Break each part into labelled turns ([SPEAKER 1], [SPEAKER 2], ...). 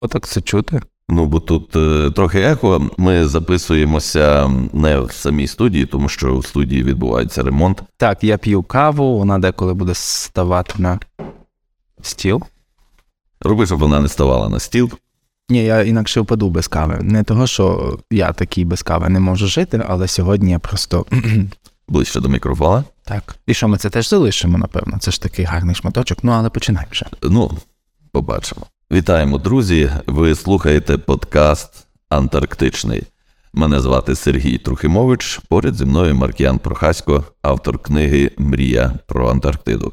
[SPEAKER 1] Отак це чути.
[SPEAKER 2] Ну, бо тут е, трохи ехо. Ми записуємося не в самій студії, тому що в студії відбувається ремонт.
[SPEAKER 1] Так, я п'ю каву, вона деколи буде ставати на стіл.
[SPEAKER 2] Роби, щоб вона не ставала на стіл.
[SPEAKER 1] Ні, я інакше впаду без кави. Не того, що я такий без кави не можу жити, але сьогодні я просто.
[SPEAKER 2] Ближче до мікрофона.
[SPEAKER 1] Так. І що ми це теж залишимо, напевно. Це ж такий гарний шматочок. Ну, але починай вже.
[SPEAKER 2] Ну, побачимо. Вітаємо, друзі. Ви слухаєте подкаст Антарктичний. Мене звати Сергій Трухимович. Поряд зі мною Маркіян Прохасько, автор книги Мрія про Антарктиду.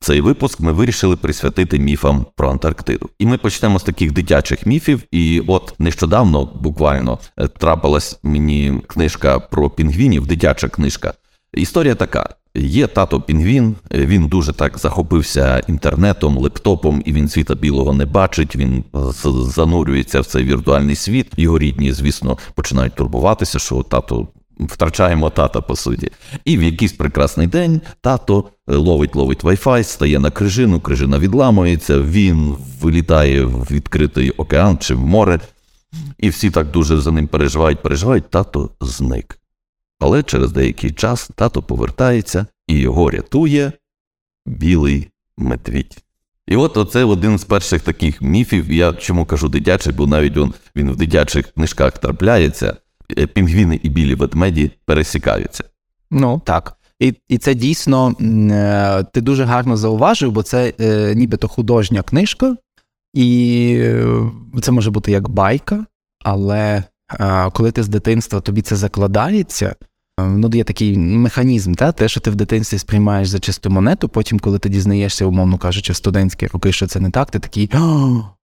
[SPEAKER 2] Цей випуск ми вирішили присвятити міфам про Антарктиду. І ми почнемо з таких дитячих міфів. І от нещодавно, буквально, трапилась мені книжка про пінгвінів, дитяча книжка. Історія така: є тато Пінгвін, він дуже так захопився інтернетом, лептопом, і він світа білого не бачить. Він занурюється в цей віртуальний світ. Його рідні, звісно, починають турбуватися, що тато. Втрачаємо тата по суті. І в якийсь прекрасний день тато ловить, ловить Wi-Fi, стає на крижину, крижина відламується, він вилітає в відкритий океан чи в море, і всі так дуже за ним переживають, переживають, тато зник. Але через деякий час тато повертається і його рятує білий медвідь. І от оце один з перших таких міфів. Я чому кажу дитячий, бо навіть він, він в дитячих книжках трапляється, е, пінгвіни і білі ведмеді пересікаються.
[SPEAKER 1] Ну так. І і це дійсно е, ти дуже гарно зауважив, бо це е, нібито художня книжка, і це може бути як байка, але коли ти з дитинства тобі це закладається, ну є такий механізм, та те, що ти в дитинстві сприймаєш за чисту монету, потім, коли ти дізнаєшся, умовно кажучи, в студентські роки, що це не так, ти такий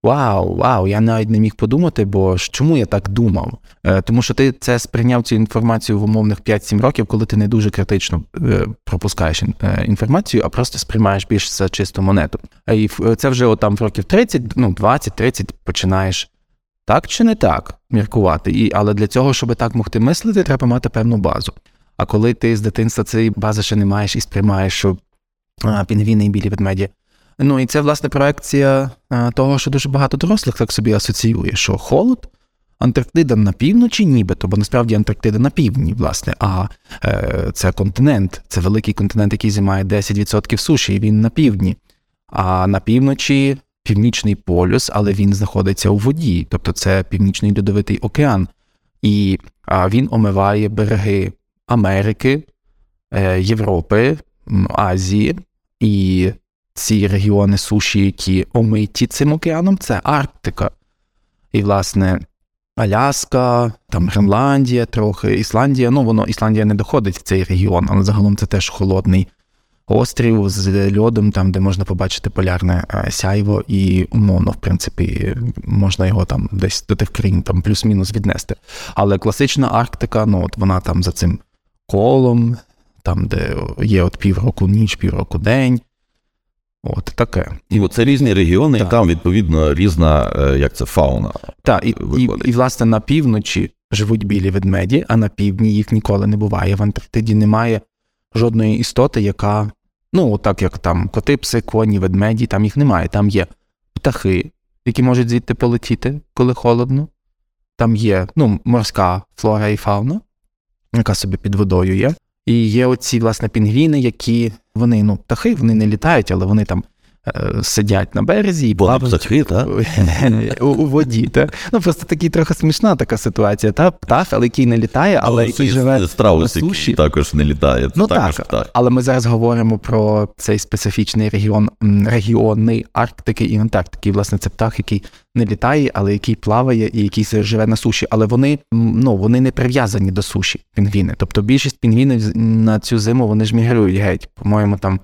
[SPEAKER 1] вау, вау, я навіть не міг подумати, бо чому я так думав? Е, тому що ти це сприйняв цю інформацію в умовних 5-7 років, коли ти не дуже критично е, пропускаєш е, інформацію, а просто сприймаєш більш за чисту монету. І це вже отам в років 30, ну 20-30 починаєш так чи не так міркувати. І, Але для цього, щоб так могти мислити, треба мати певну базу. А коли ти з дитинства цієї бази ще не маєш і сприймаєш, що пінгвіни і білі ведмеді. Ну і це, власне, проекція а, того, що дуже багато дорослих так собі асоціює, що холод, Антарктида на півночі, нібито, бо насправді Антарктида на півдні, власне, а е, це континент, це великий континент, який займає 10% суші, і він на півдні. А на півночі північний полюс, але він знаходиться у воді, тобто це Північний Льодовитий океан, і він омиває береги Америки, е, Європи, Азії і ці регіони суші, які омиті цим океаном, це Арктика. І, власне, Аляска, там Гренландія, трохи Ісландія. Ну, воно Ісландія не доходить в цей регіон, але загалом це теж холодний острів з льодом, там, де можна побачити полярне е, сяйво, і умовно, в принципі, можна його там десь до тих країн там плюс-мінус віднести. Але класична Арктика, ну от вона там за цим колом, там, де є от півроку ніч, півроку день. От таке.
[SPEAKER 2] І це різні регіони, так. і там, відповідно, різна, е, як це, фауна.
[SPEAKER 1] Так, і, і, і, власне, на півночі живуть білі ведмеді, а на півдні їх ніколи не буває. В Антарктиді немає жодної істоти, яка Ну, так як там коти, пси, коні, ведмеді, там їх немає. Там є птахи, які можуть звідти полетіти, коли холодно. Там є ну, морська флора і фауна, яка собі під водою є. І є оці, власне, пінгвіни, які вони ну, птахи, вони не літають, але вони там сидять на березі і
[SPEAKER 2] плавають
[SPEAKER 1] у, у воді. Та? Ну Просто такі трохи смішна така ситуація. Та? Птах, але який не літає, але ну, який живе
[SPEAKER 2] страус,
[SPEAKER 1] на суші.
[SPEAKER 2] також не літає.
[SPEAKER 1] Ну також так, птах. Але ми зараз говоримо про цей специфічний регіон регіони Арктики і Антарктики. Власне, це птах, який не літає, але який плаває і який живе на суші. Але вони ну, вони не прив'язані до суші, пінгвіни. Тобто більшість пінгвінів на цю зиму вони ж мігрують геть. По-моєму, там.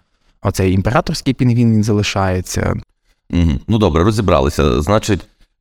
[SPEAKER 1] Оцей імператорський пінгвін він залишається.
[SPEAKER 2] Угу. Ну добре, розібралися. Значить,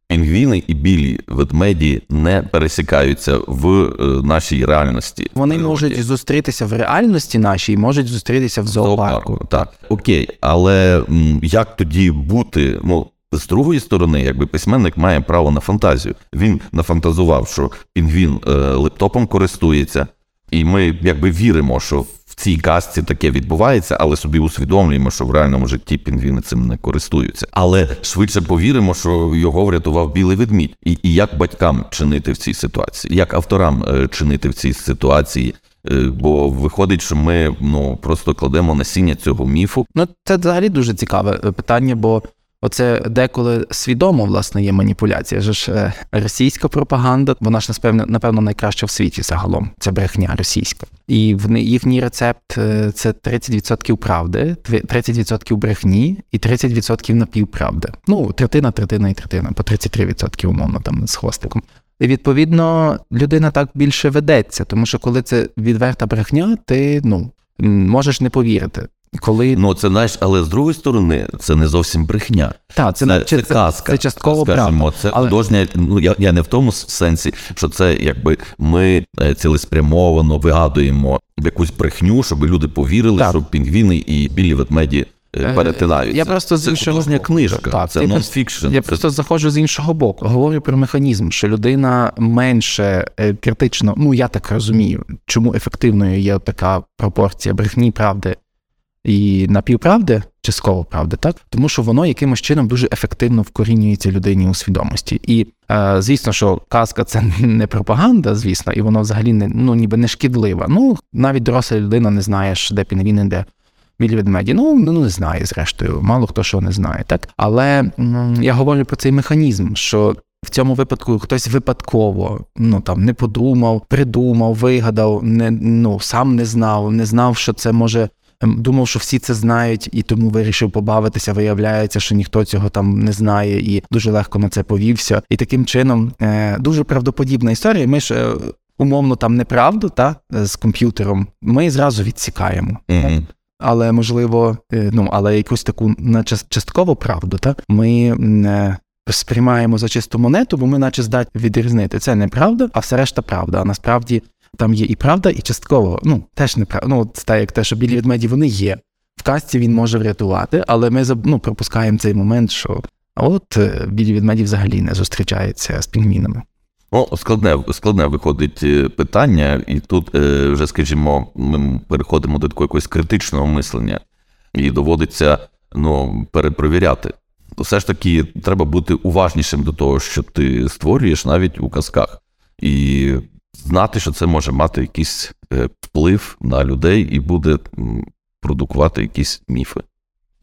[SPEAKER 2] пінгвіни і білі ведмеді не пересікаються в е, нашій реальності.
[SPEAKER 1] Вони можуть зустрітися в реальності нашій можуть зустрітися в зоопарку. зоопарку.
[SPEAKER 2] Так, окей, але як тоді бути? Ну, з другої сторони, якби письменник має право на фантазію. Він нафантазував, що пінгвін е, лептопом користується, і ми якби віримо, що цій казці таке відбувається, але собі усвідомлюємо, що в реальному житті пінгвіни цим не користуються. Але швидше повіримо, що його врятував білий ведмідь. І, і як батькам чинити в цій ситуації, як авторам е, чинити в цій ситуації. Е, бо виходить, що ми ну просто кладемо насіння цього міфу.
[SPEAKER 1] Ну це взагалі дуже цікаве е, питання, бо Оце деколи свідомо власне є маніпуляція. Ж е, російська пропаганда, вона ж напевно, напевно найкраща в світі загалом. Це брехня російська, і в їхній рецепт е, це 30% правди, 30% брехні і 30% напівправди. Ну третина, третина і третина, по 33% умовно там з хвостиком. І відповідно людина так більше ведеться, тому що коли це відверта брехня, ти ну можеш не повірити. Коли...
[SPEAKER 2] Ну, це знаєш, але з другої сторони, це не зовсім брехня.
[SPEAKER 1] Так, це, це, це, це казка. Це частково
[SPEAKER 2] скажімо,
[SPEAKER 1] правда.
[SPEAKER 2] Це але... художня, ну я я не в тому сенсі, що це якби ми е, цілеспрямовано вигадуємо якусь брехню, щоб люди повірили, так. що пінгвіни і білі ведмеді. Е, е, перетинаються.
[SPEAKER 1] Я просто з іншого
[SPEAKER 2] художня книжка,
[SPEAKER 1] так,
[SPEAKER 2] це нонфікшн.
[SPEAKER 1] Я просто заходжу з іншого боку. Говорю про механізм, що людина менше критично, ну я так розумію, чому ефективною є така пропорція брехні, правди і напівправди, частково правди, так тому що воно якимось чином дуже ефективно вкорінюється людині у свідомості. І е, звісно, що казка це не пропаганда, звісно, і воно взагалі не ну ніби не шкідлива. Ну навіть доросла людина не знає, де пінгвіни, де білі ведмеді. Ну ну не знає, зрештою, мало хто що не знає, так але м- я говорю про цей механізм, що. В цьому випадку хтось випадково ну там не подумав, придумав, вигадав, не ну сам не знав, не знав, що це може думав, що всі це знають, і тому вирішив побавитися. Виявляється, що ніхто цього там не знає і дуже легко на це повівся. І таким чином е, дуже правдоподібна історія. Ми ж е, умовно там неправду та з комп'ютером. Ми зразу відсікаємо.
[SPEAKER 2] mm
[SPEAKER 1] Але можливо, е, ну але якусь таку на часткову правду, та ми не сприймаємо за чисту монету, бо ми, наче здатні відрізнити це неправда, а все решта правда. А насправді там є і правда, і частково, ну, теж неправда. Ну, це так, як те, що білі ведмеді вони є. В касті він може врятувати, але ми ну, пропускаємо цей момент, що от е, білі ведмеді взагалі не зустрічаються з пінгвінами.
[SPEAKER 2] Ну, складне складне виходить е, питання, і тут е, вже, скажімо, ми переходимо до такого якогось критичного мислення, і доводиться ну, перепровіряти. Все ж таки треба бути уважнішим до того, що ти створюєш навіть у казках. І знати, що це може мати якийсь е, вплив на людей і буде продукувати якісь міфи.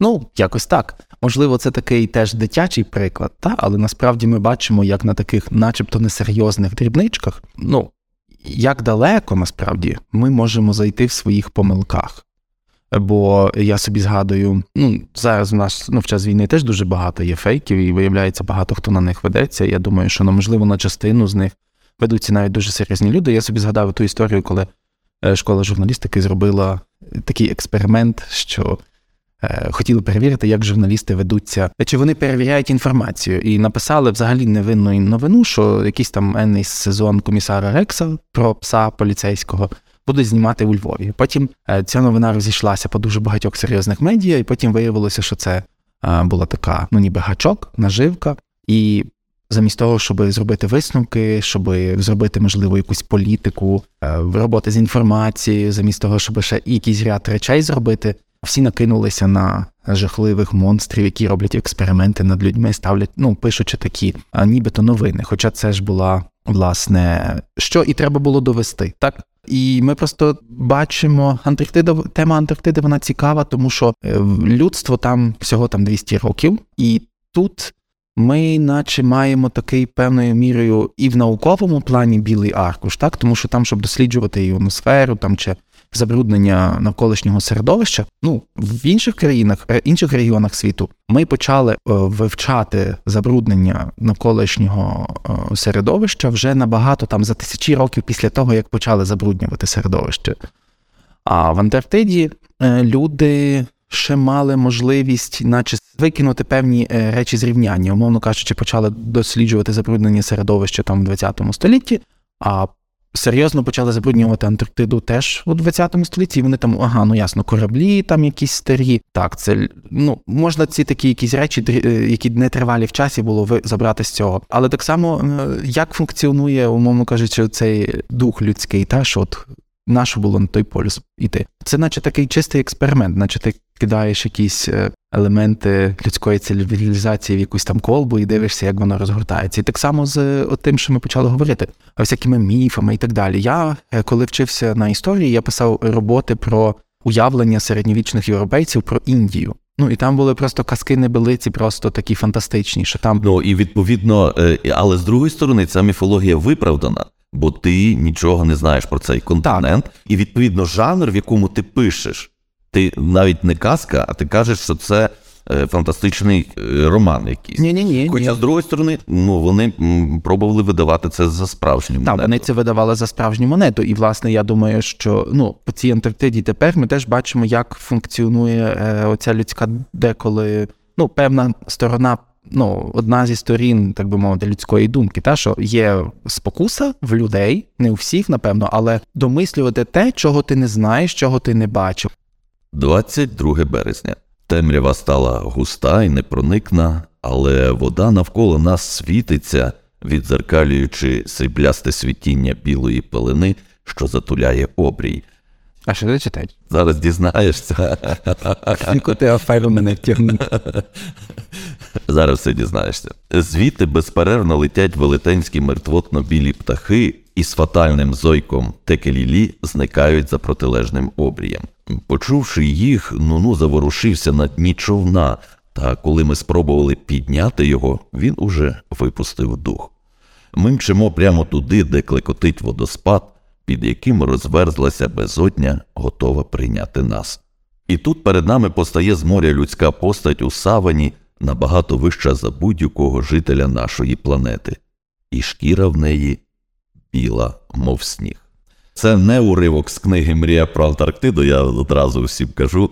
[SPEAKER 1] Ну, якось так. Можливо, це такий теж дитячий приклад, та? але насправді ми бачимо, як на таких, начебто, несерйозних дрібничках, ну, як далеко насправді ми можемо зайти в своїх помилках. Бо я собі згадую, ну зараз в нас ну, в час війни теж дуже багато є фейків, і виявляється, багато хто на них ведеться. Я думаю, що ну, можливо на частину з них ведуться навіть дуже серйозні люди. Я собі згадав ту історію, коли е, школа журналістики зробила такий експеримент, що е, хотіли перевірити, як журналісти ведуться, чи вони перевіряють інформацію, і написали взагалі невинну новину, що якийсь там енний сезон комісара Рекса про пса поліцейського. Будуть знімати у Львові. Потім е, ця новина розійшлася по дуже багатьох серйозних медіа, і потім виявилося, що це була така, ну ніби гачок, наживка. І замість того, щоб зробити висновки, щоб зробити, можливо, якусь політику, е, роботи з інформацією, замість того, щоб ще якийсь ряд речей зробити, всі накинулися на жахливих монстрів, які роблять експерименти над людьми, ставлять, ну пишучи такі, а нібито новини. Хоча це ж була власне що і треба було довести, так. І ми просто бачимо Антарктида, тема Антарктиди вона цікава, тому що е, людство там всього там 200 років, і тут ми, наче, маємо такий певною мірою і в науковому плані білий аркуш, так тому що там, щоб досліджувати іоносферу там чи забруднення навколишнього середовища, ну в інших країнах, е, інших регіонах світу, ми почали е, вивчати забруднення навколишнього е, середовища вже набагато там за тисячі років після того, як почали забруднювати середовище. А в Антарктиді люди ще мали можливість, наче викинути певні е, речі зрівняння, умовно кажучи, почали досліджувати забруднення середовища там в 20 столітті, а серйозно почали забруднювати Антарктиду теж у 20 столітті. І вони там, ага, ну ясно, кораблі там якісь старі. Так, це ну можна ці такі якісь речі, е, які не тривалі в часі, було забрати з цього. Але так само, е, як функціонує, умовно кажучи, цей дух людський, та що от нащо було на той полюс іти. Це, наче такий чистий експеримент, наче ти кидаєш якісь е, елементи людської цивілізації в якусь там колбу і дивишся, як воно розгортається. І так само з тим, що ми почали говорити, всякими міфами і так далі. Я е, коли вчився на історії, я писав роботи про уявлення середньовічних європейців про Індію. Ну і там були просто казки небелиці, просто такі фантастичні. що там...
[SPEAKER 2] Ну і відповідно, е, але з другої сторони, ця міфологія виправдана, бо ти нічого не знаєш про цей континент, так. і відповідно жанр, в якому ти пишеш, ти навіть не казка, а ти кажеш, що це Е, фантастичний е, роман якийсь.
[SPEAKER 1] Ні, ні, ні.
[SPEAKER 2] Хоча, з другої сторони, ну вони пробували видавати це за справжню монету.
[SPEAKER 1] Так, вони це видавали за справжню монету. І, власне, я думаю, що ну, по цій Антарктиді тепер ми теж бачимо, як функціонує е, оця людська деколи ну, певна сторона. Ну, одна зі сторін, так би мовити, людської думки, та що є спокуса в людей, не у всіх, напевно, але домислювати те, чого ти не знаєш, чого ти не бачив.
[SPEAKER 2] 22 березня. Темрява стала густа і непроникна, але вода навколо нас світиться, відзеркалюючи сріблясте світіння білої пелени, що затуляє обрій.
[SPEAKER 1] А що ти читаєш?
[SPEAKER 2] Зараз дізнаєшся.
[SPEAKER 1] ти мене втягнув.
[SPEAKER 2] Зараз все дізнаєшся. Звідти безперервно летять велетенські мертвотно-білі птахи і з фатальним зойком текелілі зникають за протилежним обрієм. Почувши їх, Нуну заворушився на дні човна, та коли ми спробували підняти його, він уже випустив дух. Ми мчимо прямо туди, де клекотить водоспад, під яким розверзлася безодня, готова прийняти нас. І тут перед нами постає з моря людська постать у савані, набагато вища за будь-якого жителя нашої планети, і шкіра в неї біла, мов сніг. Це не уривок з книги Мрія про Антарктиду, я одразу всім кажу.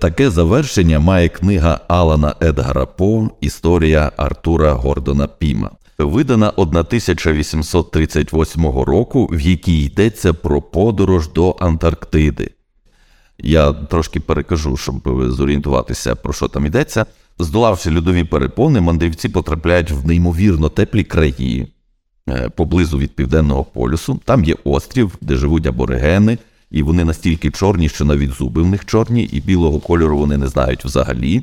[SPEAKER 2] Таке завершення має книга Алана Едгара По Історія Артура Гордона Піма, видана 1838 року, в якій йдеться про подорож до Антарктиди. Я трошки перекажу, щоб зорієнтуватися, про що там йдеться. Здолавши льодові перепони, мандрівці потрапляють в неймовірно теплі краї, Е, поблизу від південного полюсу. Там є острів, де живуть аборигени, і вони настільки чорні, що навіть зуби в них чорні, і білого кольору вони не знають взагалі.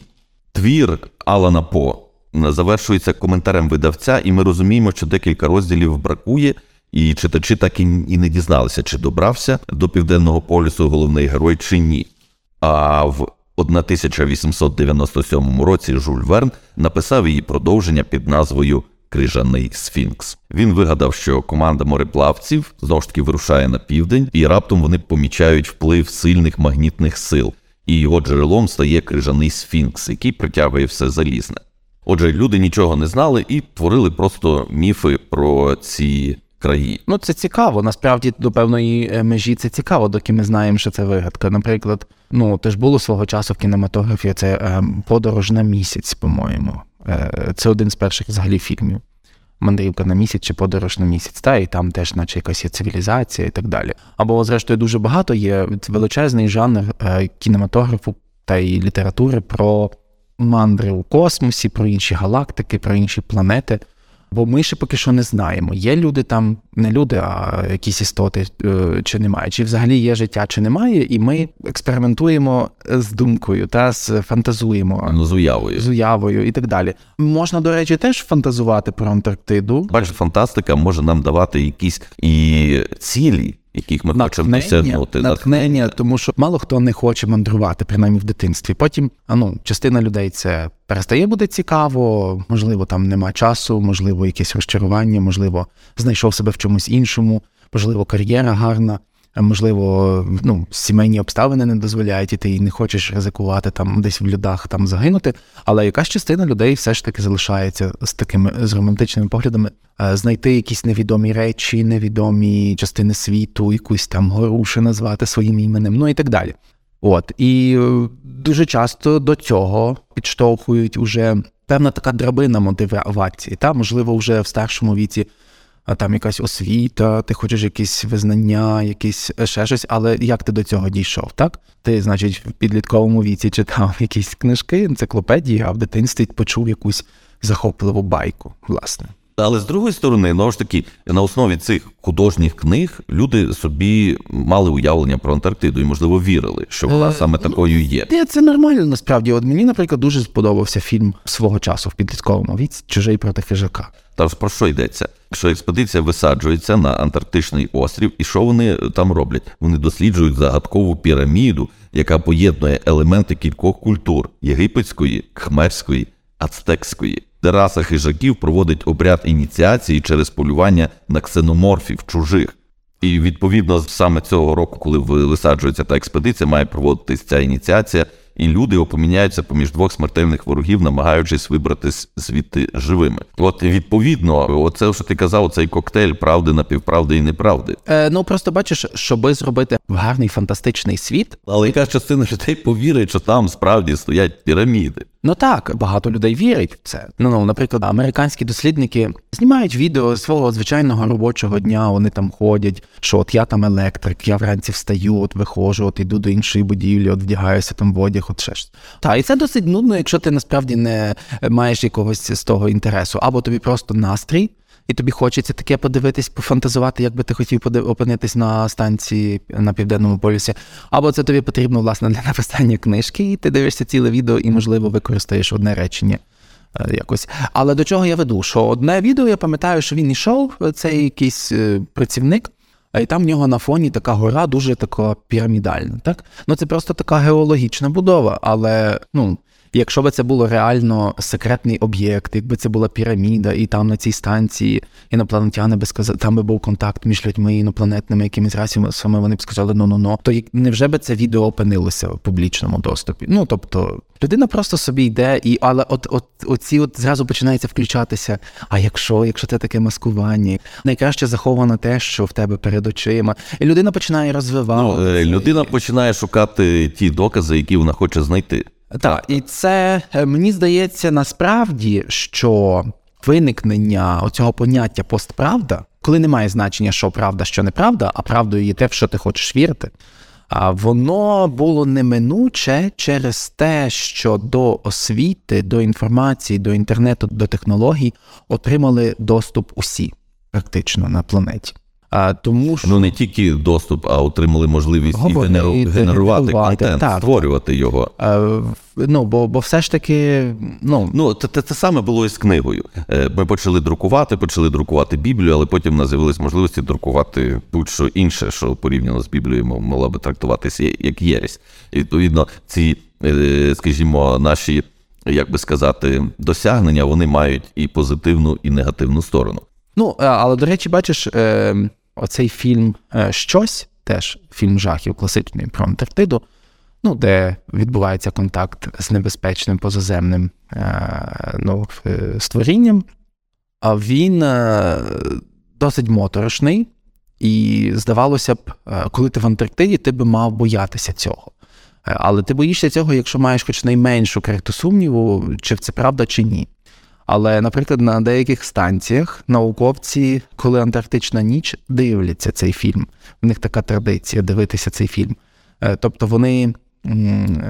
[SPEAKER 2] Твір Алана По завершується коментарем видавця, і ми розуміємо, що декілька розділів бракує. І читачі так і не дізналися, чи добрався до південного полюсу головний герой, чи ні. А в 1897 році Жуль Верн написав її продовження під назвою крижаний сфінкс. Він вигадав, що команда мореплавців знову ж таки вирушає на південь, і раптом вони помічають вплив сильних магнітних сил, і його джерелом стає крижаний сфінкс, який притягує все залізне. Отже, люди нічого не знали і творили просто міфи про ці краї.
[SPEAKER 1] Ну це цікаво. Насправді до певної е, межі це цікаво, доки ми знаємо, що це вигадка. Наприклад, ну теж було свого часу в кінематографі це е, подорож на місяць, по-моєму. Е, це один з перших взагалі фільмів. Мандрівка на місяць чи подорож на місяць, та і там теж, наче якась є цивілізація і так далі. Або, зрештою, дуже багато є величезний жанр е, кінематографу та й літератури про мандри у космосі, про інші галактики, про інші планети. Бо ми ще поки що не знаємо, є люди там, не люди, а якісь істоти е, чи немає, чи взагалі є життя, чи немає, і ми експериментуємо з думкою та з фантазуємо
[SPEAKER 2] ну, з уявою
[SPEAKER 1] з уявою і так далі. Можна, до речі, теж фантазувати про Антарктиду.
[SPEAKER 2] Бачиш, фантастика може нам давати якісь і цілі яких ми хочемо досягнути.
[SPEAKER 1] Натхнення, тому що мало хто не хоче мандрувати, принаймні в дитинстві. Потім ну, частина людей це перестає буде цікаво, можливо, там нема часу, можливо, якесь розчарування, можливо, знайшов себе в чомусь іншому, можливо, кар'єра гарна можливо, ну, сімейні обставини не дозволяють, і ти не хочеш ризикувати там десь в людах там загинути. Але якась частина людей все ж таки залишається з такими з романтичними поглядами, знайти якісь невідомі речі, невідомі частини світу, якусь там горуші назвати своїм іменем, ну і так далі. От і е, дуже часто до цього підштовхують уже певна така драбина мотивації. Та можливо, вже в старшому віці там якась освіта, ти хочеш якісь визнання, якісь е, ще щось, але як ти до цього дійшов? Так? Ти, значить, в підлітковому віці читав якісь книжки, енциклопедії, а в дитинстві почув якусь захопливу байку, власне.
[SPEAKER 2] Але з другої сторони, знову ж таки, на основі цих художніх книг люди собі мали уявлення про Антарктиду і, можливо, вірили, що вона саме такою є.
[SPEAKER 1] Е, це нормально насправді. От мені, наприклад, дуже сподобався фільм свого часу в підлітковому віці Чужий проти хижака.
[SPEAKER 2] Та про що йдеться? Що експедиція висаджується на Антарктичний острів, і що вони там роблять? Вони досліджують загадкову піраміду, яка поєднує елементи кількох культур єгипетської, хмерської, ацтекської. Де раса хижаків проводить обряд ініціації через полювання на ксеноморфів чужих. І відповідно саме цього року, коли висаджується та експедиція, має проводитись ця ініціація і люди опоміняються поміж двох смертельних ворогів, намагаючись вибратись звідти живими. От відповідно, оце що ти казав, цей коктейль правди, напівправди і неправди.
[SPEAKER 1] Е, Ну просто бачиш, щоби зробити гарний фантастичний світ,
[SPEAKER 2] але яка частина людей повірить, що там справді стоять піраміди.
[SPEAKER 1] Ну так, багато людей вірять в це. Ну, ну, наприклад, американські дослідники знімають відео свого звичайного робочого дня. Вони там ходять, що от я там електрик, я вранці встаю, от виходжу, от йду до іншої будівлі, от вдягаюся там в одяг, от ще ж. Так, і це досить нудно, якщо ти насправді не маєш якогось з того інтересу, або тобі просто настрій і тобі хочеться таке подивитись, пофантазувати, як би ти хотів опинитись на станції на південному полюсі. Або це тобі потрібно, власне, для написання книжки, і ти дивишся ціле відео і, можливо, використаєш одне речення. Е, якось. Але до чого я веду? Що одне відео, я пам'ятаю, що він йшов, цей якийсь е, працівник, і там в нього на фоні така гора дуже така пірамідальна. Так? Ну це просто така геологічна будова, але ну, Якщо би це було реально секретний об'єкт, якби це була піраміда, і там на цій станції інопланетяни би сказали, там би був контакт між людьми інопланетними, якимись расами, вони б сказали ну ну ну то невже би це відео опинилося в публічному доступі? Ну тобто людина просто собі йде, і але от от оці от зразу починається включатися. А якщо, якщо це таке маскування, найкраще заховано те, що в тебе перед очима, і людина починає розвивати. Ну,
[SPEAKER 2] людина починає шукати ті докази, які вона хоче знайти.
[SPEAKER 1] Так, і це е, мені здається насправді, що виникнення оцього поняття постправда, коли немає значення, що правда, що неправда, а правдою є те, в що ти хочеш вірити. А воно було неминуче через те, що до освіти, до інформації, до інтернету, до технологій отримали доступ усі практично на планеті. А, тому що...
[SPEAKER 2] Ну не тільки доступ, а отримали можливість Говорити, і генерувати контент, так. створювати його. А,
[SPEAKER 1] ну, Бо бо все ж таки. Ну
[SPEAKER 2] ну це, це, це саме було і з книгою. Е, ми почали друкувати, почали друкувати Біблію, але потім нас з'явились можливості друкувати будь-що інше, що порівняно з Біблією могла би трактуватися як єресь. І відповідно, ці, е, скажімо, наші. Як би сказати, досягнення вони мають і позитивну, і негативну сторону.
[SPEAKER 1] Ну, але до речі, бачиш, оцей фільм е, Щось, теж фільм жахів класичний про Антарктиду, ну, де відбувається контакт з небезпечним позаземним е, ну, е, створінням. А він досить моторошний, і здавалося б, коли ти в Антарктиді, ти би мав боятися цього. Але ти боїшся цього, якщо маєш хоч найменшу карту сумніву, чи це правда, чи ні. Але, наприклад, на деяких станціях науковці, коли Антарктична ніч, дивляться цей фільм. В них така традиція дивитися цей фільм. Е, тобто вони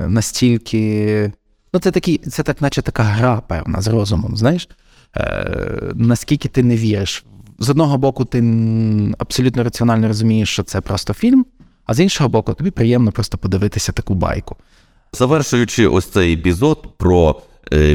[SPEAKER 1] настільки. Ну, це такі, це так, наче така гра, певна, з розумом, знаєш? Е, наскільки ти не віриш. З одного боку, ти абсолютно раціонально розумієш, що це просто фільм, а з іншого боку, тобі приємно просто подивитися таку байку.
[SPEAKER 2] Завершуючи ось цей епізод про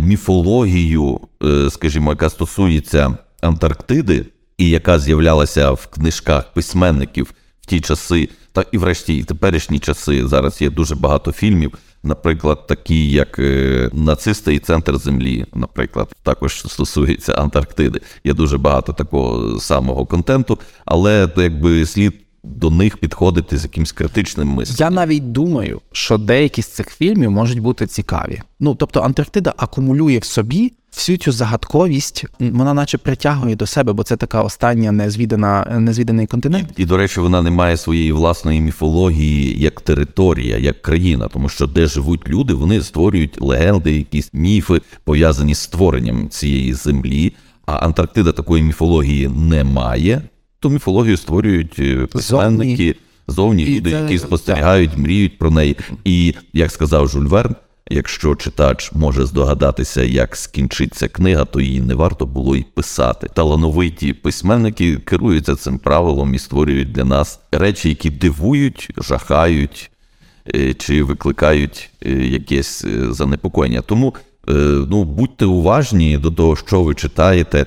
[SPEAKER 2] міфологію, е, скажімо, яка стосується Антарктиди, і яка з'являлася в книжках письменників в ті часи, та і, врешті, і теперішні часи. Зараз є дуже багато фільмів. Наприклад, такі, як е, нацисти і центр землі, наприклад, також стосується Антарктиди. Є дуже багато такого самого контенту, але якби слід до них підходити з якимось критичним мисленням.
[SPEAKER 1] Я навіть думаю, що деякі з цих фільмів можуть бути цікаві. Ну тобто, Антарктида акумулює в собі всю цю загадковість, вона наче притягує до себе, бо це така остання незвідана, незвіданий континент.
[SPEAKER 2] І, і до речі, вона не має своєї власної міфології як територія, як країна, тому що де живуть люди, вони створюють легенди, якісь міфи пов'язані з створенням цієї землі. А Антарктида такої міфології не має ту міфологію створюють е, письменники зовні люди, які спостерігають, мріють про неї. І як сказав Жюль Верн, Якщо читач може здогадатися, як скінчиться книга, то її не варто було й писати. Талановиті письменники керуються цим правилом і створюють для нас речі, які дивують, жахають е, чи викликають е, якесь занепокоєння. Тому ну, будьте уважні до того, що ви читаєте,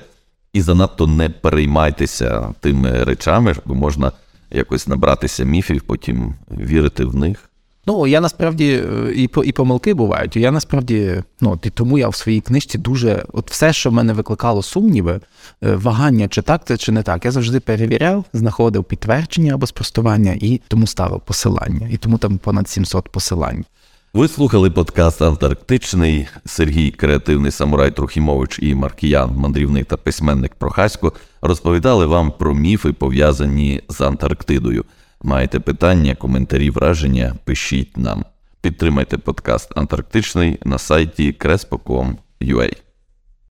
[SPEAKER 2] і занадто не переймайтеся тими речами, бо можна якось набратися міфів, потім вірити в них.
[SPEAKER 1] Ну, я насправді е, і і помилки бувають. Я насправді, ну тому я в своїй книжці дуже, от все, що в мене викликало сумніви, е, вагання, чи так це, чи не так, я завжди перевіряв, знаходив підтвердження або спростування, і тому ставив посилання. І тому там понад 700 посилань.
[SPEAKER 2] Ви слухали подкаст Антарктичний. Сергій, креативний самурай Трухімович і Маркіян, мандрівник та письменник Прохасько, розповідали вам про міфи, пов'язані з Антарктидою. Маєте питання, коментарі, враження? Пишіть нам. Підтримайте подкаст Антарктичний на сайті crespo.com.ua